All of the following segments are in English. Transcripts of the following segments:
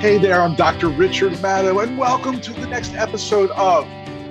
Hey there, I'm Dr. Richard Madow, and welcome to the next episode of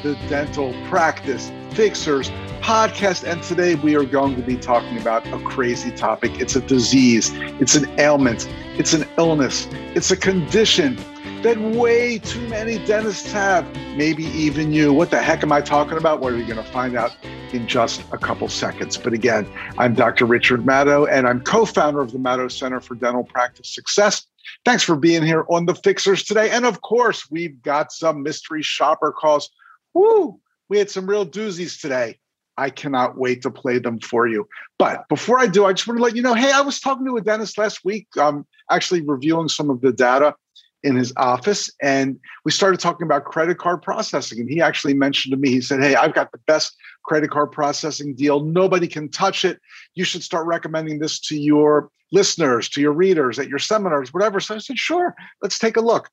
the Dental Practice Fixers podcast. And today we are going to be talking about a crazy topic. It's a disease, it's an ailment, it's an illness, it's a condition that way too many dentists have, maybe even you. What the heck am I talking about? What are you going to find out in just a couple seconds? But again, I'm Dr. Richard Madow, and I'm co founder of the Madow Center for Dental Practice Success. Thanks for being here on the Fixers today. And of course, we've got some mystery shopper calls. Woo! We had some real doozies today. I cannot wait to play them for you. But before I do, I just want to let you know hey, I was talking to a dentist last week, um, actually reviewing some of the data in his office and we started talking about credit card processing and he actually mentioned to me he said hey i've got the best credit card processing deal. Nobody can touch it. You should start recommending this to your listeners to your readers at your seminars whatever. So i said sure let's take a look.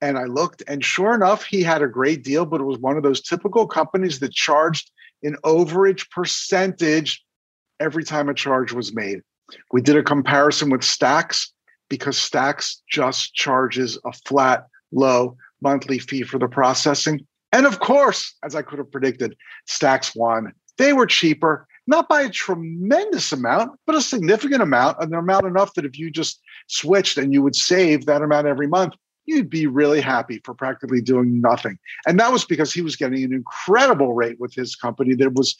And i looked and sure enough he had a great deal but it was one of those typical companies that charged an overage percentage every time a charge was made. We did a comparison with Stax because Stax just charges a flat, low monthly fee for the processing. And of course, as I could have predicted, Stax won. They were cheaper, not by a tremendous amount, but a significant amount, an amount enough that if you just switched and you would save that amount every month, you'd be really happy for practically doing nothing. And that was because he was getting an incredible rate with his company that was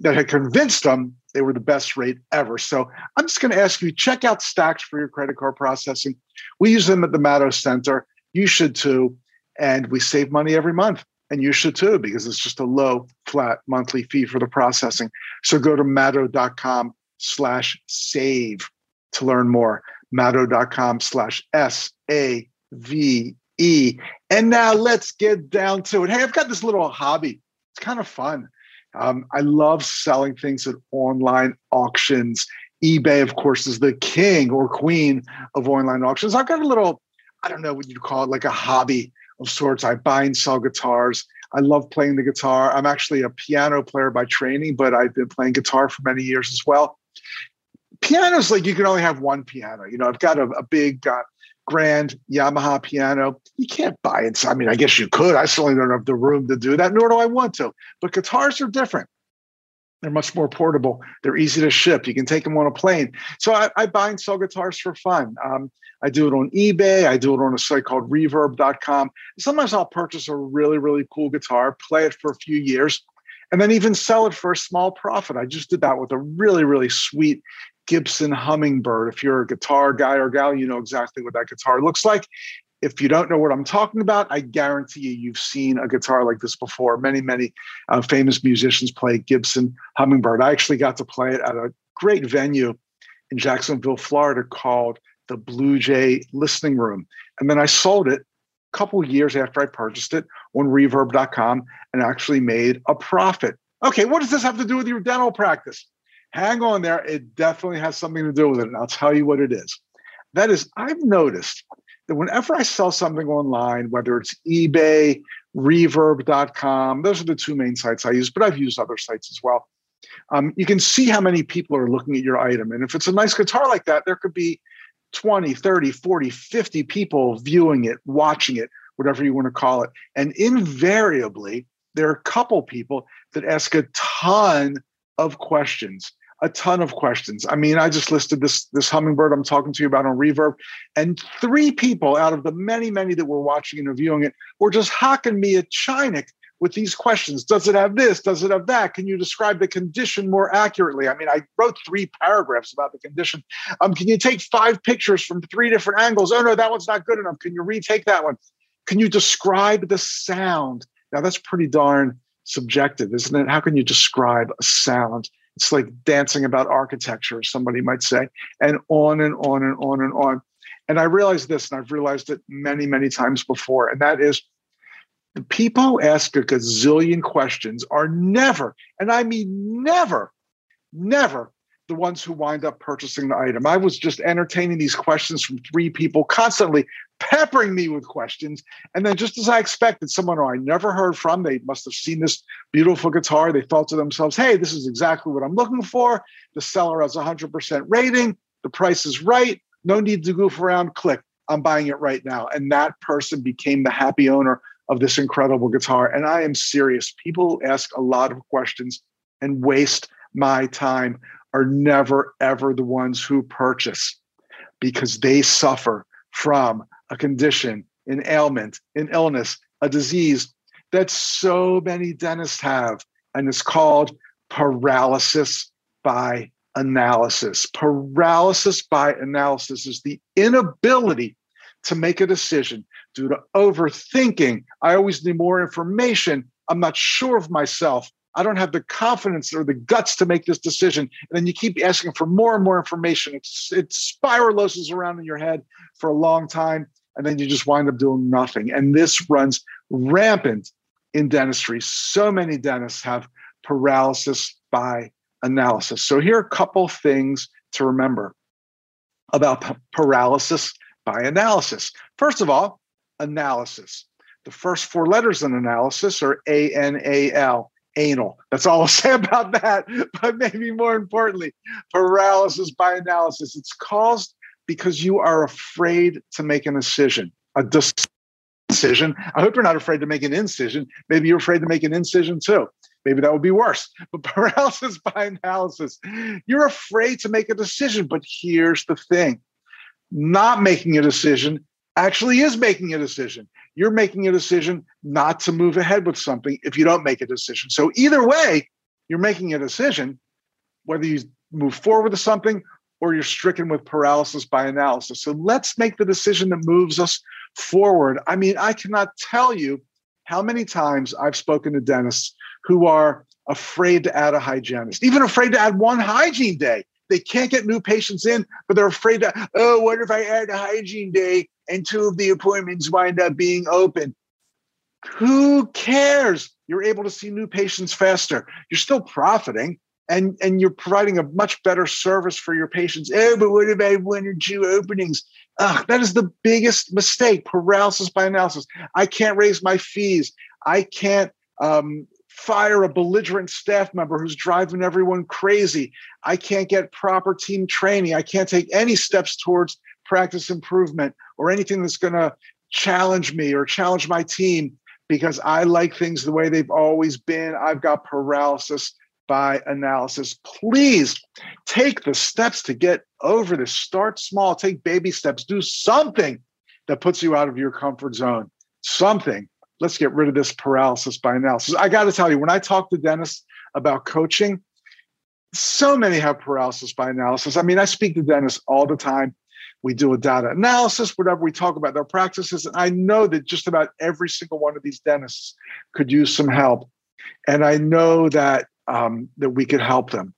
that had convinced them they were the best rate ever. So I'm just going to ask you check out Stax for your credit card processing. We use them at the Madow Center. You should too. And we save money every month. And you should too, because it's just a low, flat monthly fee for the processing. So go to madow.com slash save to learn more. Madow.com slash S A V E. And now let's get down to it. Hey, I've got this little hobby. It's kind of fun. Um, I love selling things at online auctions. eBay, of course, is the king or queen of online auctions. I've got a little, I don't know what you'd call it, like a hobby of sorts. I buy and sell guitars. I love playing the guitar. I'm actually a piano player by training, but I've been playing guitar for many years as well. Piano's like you can only have one piano. You know, I've got a, a big uh, grand Yamaha piano. You can't buy it. I mean, I guess you could. I certainly don't have the room to do that, nor do I want to. But guitars are different. They're much more portable. They're easy to ship. You can take them on a plane. So I, I buy and sell guitars for fun. Um, I do it on eBay. I do it on a site called reverb.com. Sometimes I'll purchase a really, really cool guitar, play it for a few years, and then even sell it for a small profit. I just did that with a really, really sweet Gibson Hummingbird. If you're a guitar guy or gal, you know exactly what that guitar looks like. If you don't know what I'm talking about, I guarantee you, you've seen a guitar like this before. Many, many uh, famous musicians play Gibson Hummingbird. I actually got to play it at a great venue in Jacksonville, Florida called the Blue Jay Listening Room. And then I sold it a couple years after I purchased it on reverb.com and actually made a profit. Okay, what does this have to do with your dental practice? hang on there. It definitely has something to do with it. And I'll tell you what it is. That is, I've noticed whenever I sell something online, whether it's eBay, reverb.com, those are the two main sites I use, but I've used other sites as well. Um, you can see how many people are looking at your item. And if it's a nice guitar like that, there could be 20, 30, 40, 50 people viewing it, watching it, whatever you want to call it. And invariably, there are a couple people that ask a ton of questions a ton of questions. I mean, I just listed this this hummingbird I'm talking to you about on Reverb, and three people out of the many, many that were watching and reviewing it were just hocking me at chainik with these questions. Does it have this? Does it have that? Can you describe the condition more accurately? I mean, I wrote three paragraphs about the condition. Um, can you take five pictures from three different angles? Oh no, that one's not good enough. Can you retake that one? Can you describe the sound? Now that's pretty darn subjective, isn't it? How can you describe a sound? It's like dancing about architecture, somebody might say, and on and on and on and on. And I realized this, and I've realized it many, many times before, and that is The people who ask a gazillion questions are never, and I mean never, never the ones who wind up purchasing the item. I was just entertaining these questions from three people, constantly peppering me with questions. And then, just as I expected, someone who I never heard from, they must have seen this beautiful guitar. They thought to themselves, hey, this is exactly what I'm looking for. The seller has 100% rating. The price is right. No need to goof around. Click. I'm buying it right now. And that person became the happy owner of this incredible guitar. And I am serious. People ask a lot of questions and waste my time are never, ever the ones who purchase because they suffer from a condition, an ailment, an illness, a disease that so many dentists have. And it's called paralysis by analysis. Paralysis by analysis is the inability to make a decision due to overthinking. I always need more information. I'm not sure of myself. I don't have the confidence or the guts to make this decision. And then you keep asking for more and more information. It's, it spirals around in your head for a long time. And then you just wind up doing nothing. And this runs rampant in dentistry. So many dentists have paralysis by analysis. So here are a couple things to remember about paralysis by analysis. First of all, analysis. The first four letters in analysis are A N A L anal. That's all I'll say about that. But maybe more importantly, paralysis by analysis. It's caused because you are afraid to make an decision, a decision. I hope you're not afraid to make an incision. Maybe you're afraid to make an incision too. Maybe that would be worse. But paralysis by analysis, you're afraid to make a decision. But here's the thing not making a decision actually is making a decision you're making a decision not to move ahead with something if you don't make a decision. So either way, you're making a decision, whether you move forward with something or you're stricken with paralysis by analysis. So let's make the decision that moves us forward. I mean, I cannot tell you how many times I've spoken to dentists who are afraid to add a hygienist, even afraid to add one hygiene day. They can't get new patients in, but they're afraid to, oh, what if I add a hygiene day and two of the appointments wind up being open? Who cares? You're able to see new patients faster. You're still profiting and, and you're providing a much better service for your patients. Oh, but what if I have one or two openings? Ugh, that is the biggest mistake paralysis by analysis. I can't raise my fees. I can't um, fire a belligerent staff member who's driving everyone crazy. I can't get proper team training. I can't take any steps towards practice improvement or anything that's going to challenge me or challenge my team because I like things the way they've always been. I've got paralysis by analysis. Please take the steps to get over this. Start small, take baby steps, do something that puts you out of your comfort zone. Something let's get rid of this paralysis by analysis. I got to tell you, when I talk to dentists about coaching, so many have paralysis by analysis. I mean, I speak to dentists all the time. We do a data analysis, whatever we talk about their practices. And I know that just about every single one of these dentists could use some help. And I know that um, that we could help them.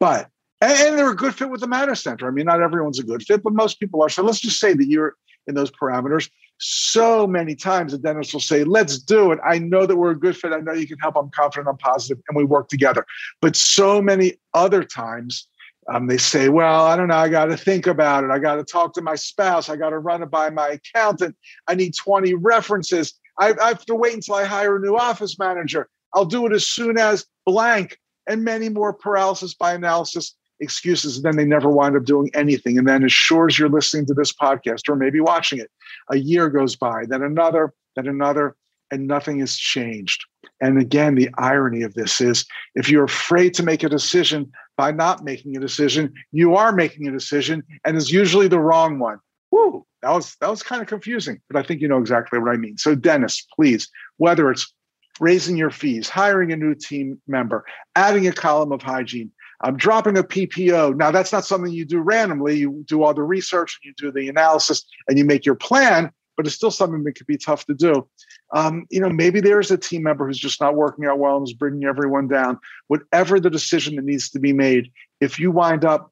But and, and they're a good fit with the Madow Center. I mean, not everyone's a good fit, but most people are. So let's just say that you're in those parameters so many times the dentist will say, let's do it. I know that we're a good fit. I know you can help. I'm confident, I'm positive, and we work together. But so many other times, um, they say, well, I don't know. I got to think about it. I got to talk to my spouse. I got to run it by my accountant. I need 20 references. I, I have to wait until I hire a new office manager. I'll do it as soon as blank and many more paralysis by analysis excuses and then they never wind up doing anything. And then as sure as you're listening to this podcast or maybe watching it a year goes by then another then another and nothing has changed. And again the irony of this is if you're afraid to make a decision by not making a decision you are making a decision and it's usually the wrong one. Woo, that was that was kind of confusing but i think you know exactly what i mean. So dennis please whether it's raising your fees hiring a new team member adding a column of hygiene I'm dropping a PPO. Now, that's not something you do randomly. You do all the research and you do the analysis and you make your plan, but it's still something that could be tough to do. Um, you know, maybe there's a team member who's just not working out well and is bringing everyone down. Whatever the decision that needs to be made, if you wind up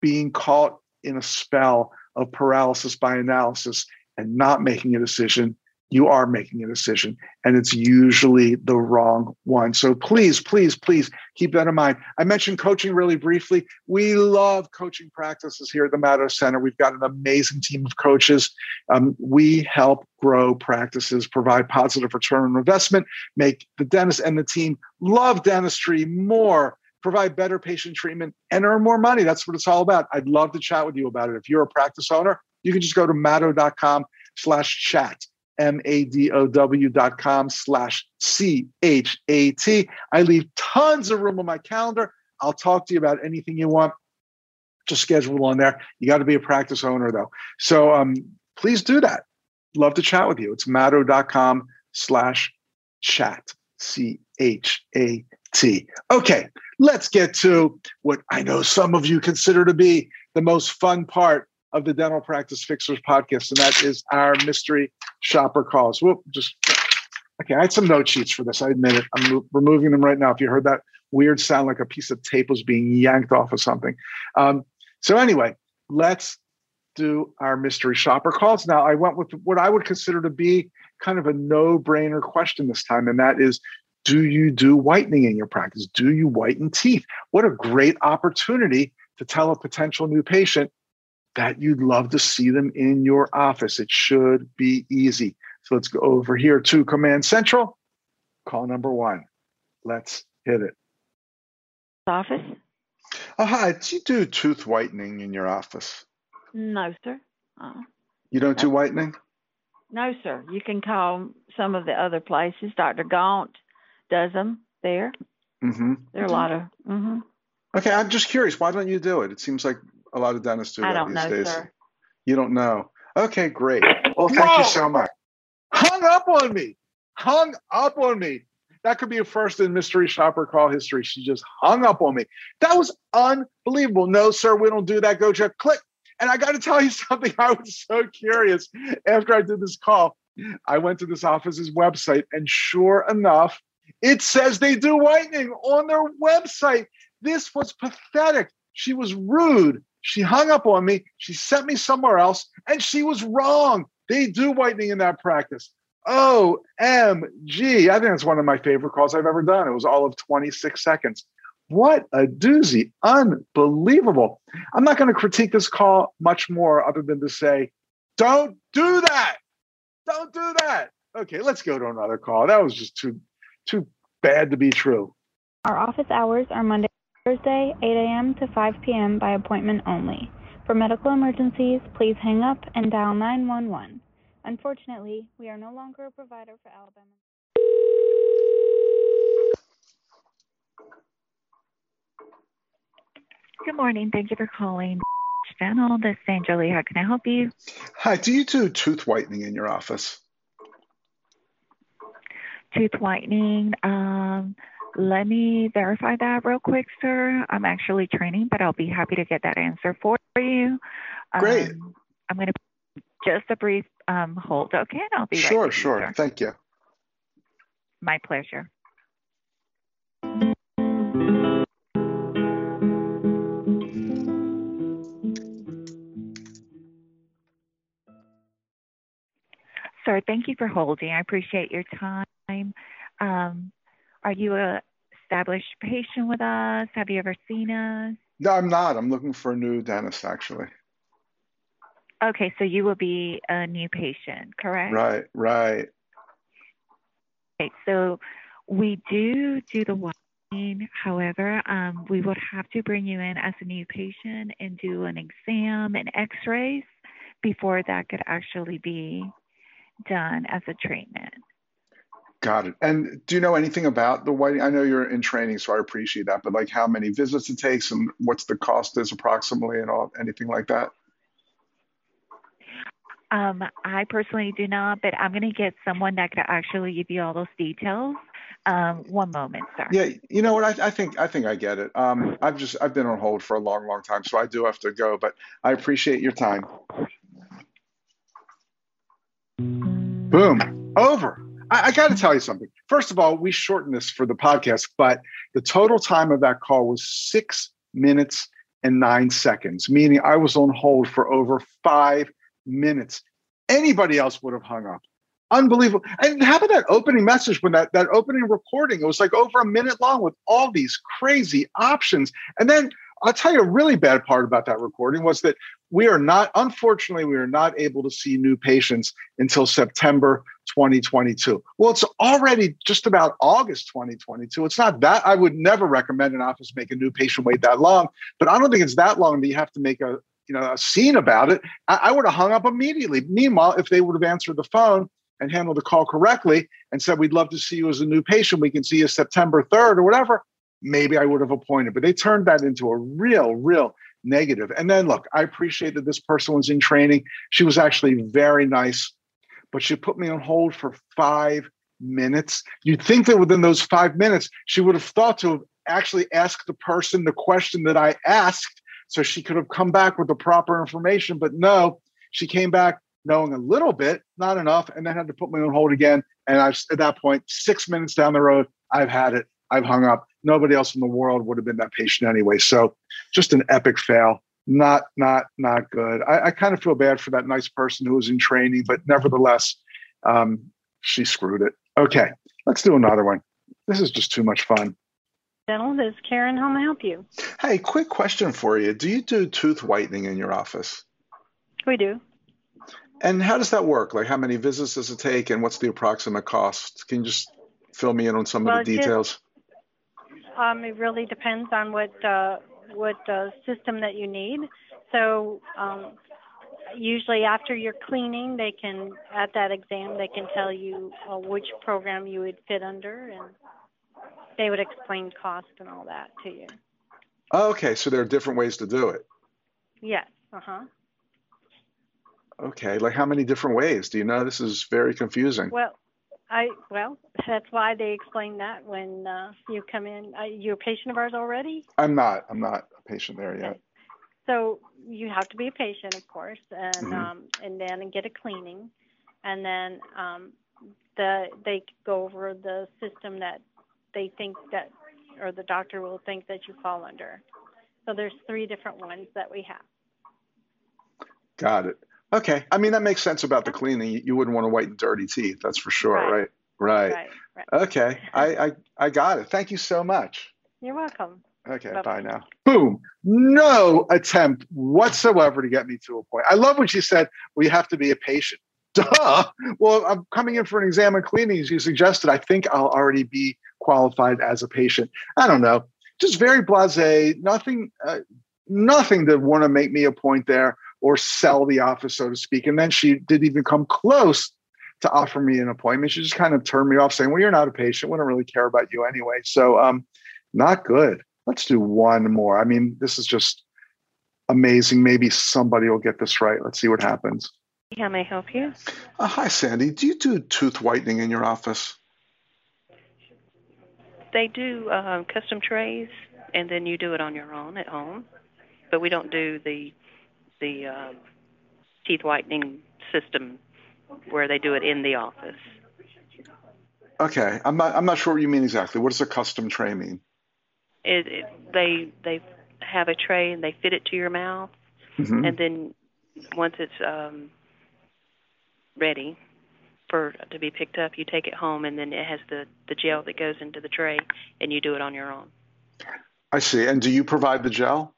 being caught in a spell of paralysis by analysis and not making a decision, you are making a decision and it's usually the wrong one. So please, please, please keep that in mind. I mentioned coaching really briefly. We love coaching practices here at the Madow Center. We've got an amazing team of coaches. Um, we help grow practices, provide positive return on investment, make the dentist and the team love dentistry more provide better patient treatment and earn more money. That's what it's all about. I'd love to chat with you about it. If you're a practice owner, you can just go to madow.com slash chat. M-A-D-O-W dot com slash C-H-A-T. I leave tons of room on my calendar. I'll talk to you about anything you want. Just schedule on there. You got to be a practice owner though. So um, please do that. Love to chat with you. It's madow.com slash chat. C-H-A-T. Okay, let's get to what I know some of you consider to be the most fun part of the Dental Practice Fixers podcast, and that is our mystery shopper calls. Whoop, just okay. I had some note sheets for this. I admit it. I'm removing them right now. If you heard that weird sound like a piece of tape was being yanked off of something. Um, so anyway, let's do our mystery shopper calls. Now, I went with what I would consider to be kind of a no-brainer question this time, and that is. Do you do whitening in your practice? Do you whiten teeth? What a great opportunity to tell a potential new patient that you'd love to see them in your office. It should be easy. So let's go over here to Command Central. Call number one. Let's hit it. Office? Oh, hi. Do you do tooth whitening in your office? No, sir. Uh, you don't do whitening? No, sir. You can call some of the other places. Dr. Gaunt does them there. Mm-hmm. There are a lot of. Mm-hmm. Okay, I'm just curious. Why don't you do it? It seems like a lot of dentists do that I don't these know, days. sir. You don't know. Okay, great. Well, thank you so much. Hung up on me. Hung up on me. That could be a first in mystery shopper call history. She just hung up on me. That was unbelievable. No, sir, we don't do that. Go check. Click. And I got to tell you something. I was so curious after I did this call. I went to this office's website, and sure enough, it says they do whitening on their website. This was pathetic. She was rude. She hung up on me. She sent me somewhere else, and she was wrong. They do whitening in that practice. OMG. I think that's one of my favorite calls I've ever done. It was all of 26 seconds. What a doozy. Unbelievable. I'm not going to critique this call much more other than to say, don't do that. Don't do that. Okay, let's go to another call. That was just too too bad to be true. Our office hours are Monday, Thursday, 8 a.m. to 5 p.m. by appointment only. For medical emergencies, please hang up and dial 911. Unfortunately, we are no longer a provider for Alabama. Good morning. Thank you for calling Channel. This is Angeli. How can I help you? Hi, do you do tooth whitening in your office? Tooth whitening. Um, let me verify that real quick, sir. I'm actually training, but I'll be happy to get that answer for you. Great. Um, I'm going to just a brief um, hold, okay? And I'll be right Sure, you, sure. Thank you. My pleasure. Sir, thank you for holding. I appreciate your time. Um, are you a established patient with us? Have you ever seen us? No, I'm not. I'm looking for a new dentist, actually. Okay, so you will be a new patient, correct? Right, right. Okay, so we do do the whitening. However, um, we would have to bring you in as a new patient and do an exam and x-rays before that could actually be done as a treatment. Got it. And do you know anything about the whitening? I know you're in training, so I appreciate that. But like, how many visits it takes, and what's the cost is approximately, and all anything like that? Um, I personally do not, but I'm going to get someone that could actually give you all those details. Um, one moment, sir. Yeah, you know what? I, I think I think I get it. Um, I've just I've been on hold for a long, long time, so I do have to go. But I appreciate your time. Boom. Over. I, I got to tell you something. First of all, we shortened this for the podcast, but the total time of that call was six minutes and nine seconds, meaning I was on hold for over five minutes. Anybody else would have hung up. unbelievable. And how about that opening message when that, that opening recording? It was like over a minute long with all these crazy options. And then I'll tell you a really bad part about that recording was that we are not, unfortunately, we are not able to see new patients until September 2022. Well, it's already just about August 2022. It's not that I would never recommend an office make a new patient wait that long, but I don't think it's that long that you have to make a you know a scene about it. I, I would have hung up immediately. Meanwhile, if they would have answered the phone and handled the call correctly and said, We'd love to see you as a new patient, we can see you September 3rd or whatever, maybe I would have appointed. But they turned that into a real, real negative. And then look, I appreciate that this person was in training. She was actually very nice, but she put me on hold for five minutes. You'd think that within those five minutes, she would have thought to have actually asked the person the question that I asked so she could have come back with the proper information. But no, she came back knowing a little bit, not enough, and then had to put me on hold again. And I've at that point, six minutes down the road, I've had it. I've hung up. Nobody else in the world would have been that patient anyway. So just an epic fail. Not, not, not good. I, I kind of feel bad for that nice person who was in training, but nevertheless, um, she screwed it. Okay, let's do another one. This is just too much fun. Dental, this is Karen. How may I help you? Hey, quick question for you. Do you do tooth whitening in your office? We do. And how does that work? Like, how many visits does it take, and what's the approximate cost? Can you just fill me in on some well, of the details? Um, it really depends on what uh, what uh, system that you need. So um, usually after your cleaning, they can at that exam they can tell you uh, which program you would fit under, and they would explain cost and all that to you. Oh, okay, so there are different ways to do it. Yes. Uh huh. Okay, like how many different ways? Do you know? This is very confusing. Well, I well, that's why they explain that when uh, you come in. Uh, you're a patient of ours already. I'm not. I'm not a patient there yet. So you have to be a patient, of course, and Mhm. um, and then get a cleaning, and then um, the they go over the system that they think that, or the doctor will think that you fall under. So there's three different ones that we have. Got it. Okay. I mean, that makes sense about the cleaning. You- You wouldn't want to whiten dirty teeth. That's for sure. Right. Right. Right. Right. Okay. I, I I got it. Thank you so much. You're welcome. Okay, Bye-bye. bye now. Boom. No attempt whatsoever to get me to a point. I love what she said, well, you have to be a patient. Duh. Well, I'm coming in for an exam and cleaning, as you suggested. I think I'll already be qualified as a patient. I don't know. Just very blase, nothing, uh, nothing to want to make me a point there or sell the office, so to speak. And then she didn't even come close to offer me an appointment. She just kind of turned me off saying, well, you're not a patient. We don't really care about you anyway. So, um, not good. Let's do one more. I mean, this is just amazing. Maybe somebody will get this right. Let's see what happens. How may I help you? Uh, hi, Sandy. Do you do tooth whitening in your office? They do um, custom trays, and then you do it on your own at home. But we don't do the the um, teeth whitening system where they do it in the office. Okay, I'm not. I'm not sure what you mean exactly. What does a custom tray mean? It, it, they they have a tray and they fit it to your mouth, Mhm. and then once it's um, ready for to be picked up, you take it home, and then it has the the gel that goes into the tray, and you do it on your own. I see. And do you provide the gel?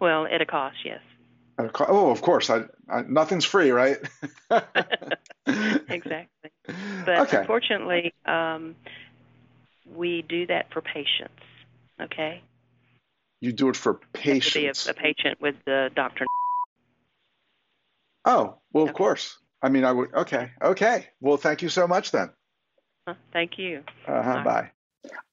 Well, at a cost, yes. At a co- Oh, of course. I, I nothing's free, right? exactly. But okay. unfortunately, um, we do that for patients. Okay, You do it for patients. to be a, a patient with the doctor. Oh, well, of course. I mean, I would. Okay. Okay. Well, thank you so much then. Thank you. Uh-huh, Bye. bye.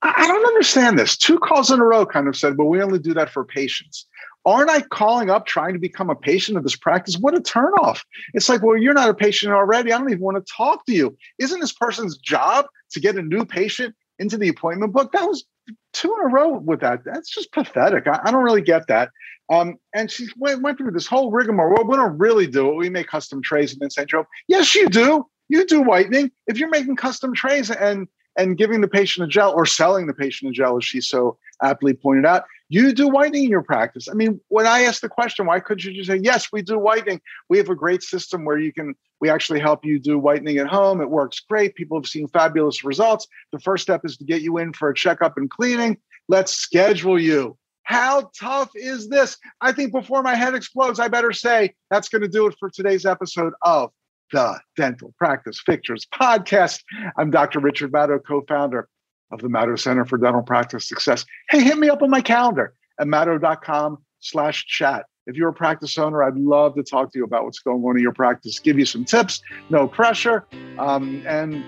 I I don't understand this. Two calls in a row kind of said, well, we only do that for patients. Aren't I calling up trying to become a patient of this practice? What a turnoff. It's like, well, you're not a patient already. I don't even want to talk to you. Isn't this person's job to get a new patient into the appointment book? That was two in a row with that. That's just pathetic. I, I don't really get that. Um, and she went, went through this whole rigmarole. We don't really do it. We make custom trays and then. Joe. Yes, you do. You do whitening. If you're making custom trays and and giving the patient a gel or selling the patient a gel, as she so aptly pointed out, you do whitening in your practice. I mean, when I ask the question, why couldn't you just say, yes, we do whitening? We have a great system where you can, we actually help you do whitening at home. It works great. People have seen fabulous results. The first step is to get you in for a checkup and cleaning. Let's schedule you. How tough is this? I think before my head explodes, I better say that's going to do it for today's episode of the Dental Practice Fixers podcast. I'm Dr. Richard Madow, co founder of the Madow Center for Dental Practice Success. Hey, hit me up on my calendar at madow.com slash chat. If you're a practice owner, I'd love to talk to you about what's going on in your practice, give you some tips, no pressure, um, and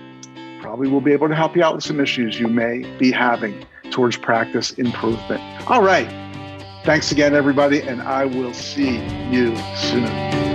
probably we'll be able to help you out with some issues you may be having towards practice improvement. All right. Thanks again, everybody, and I will see you soon.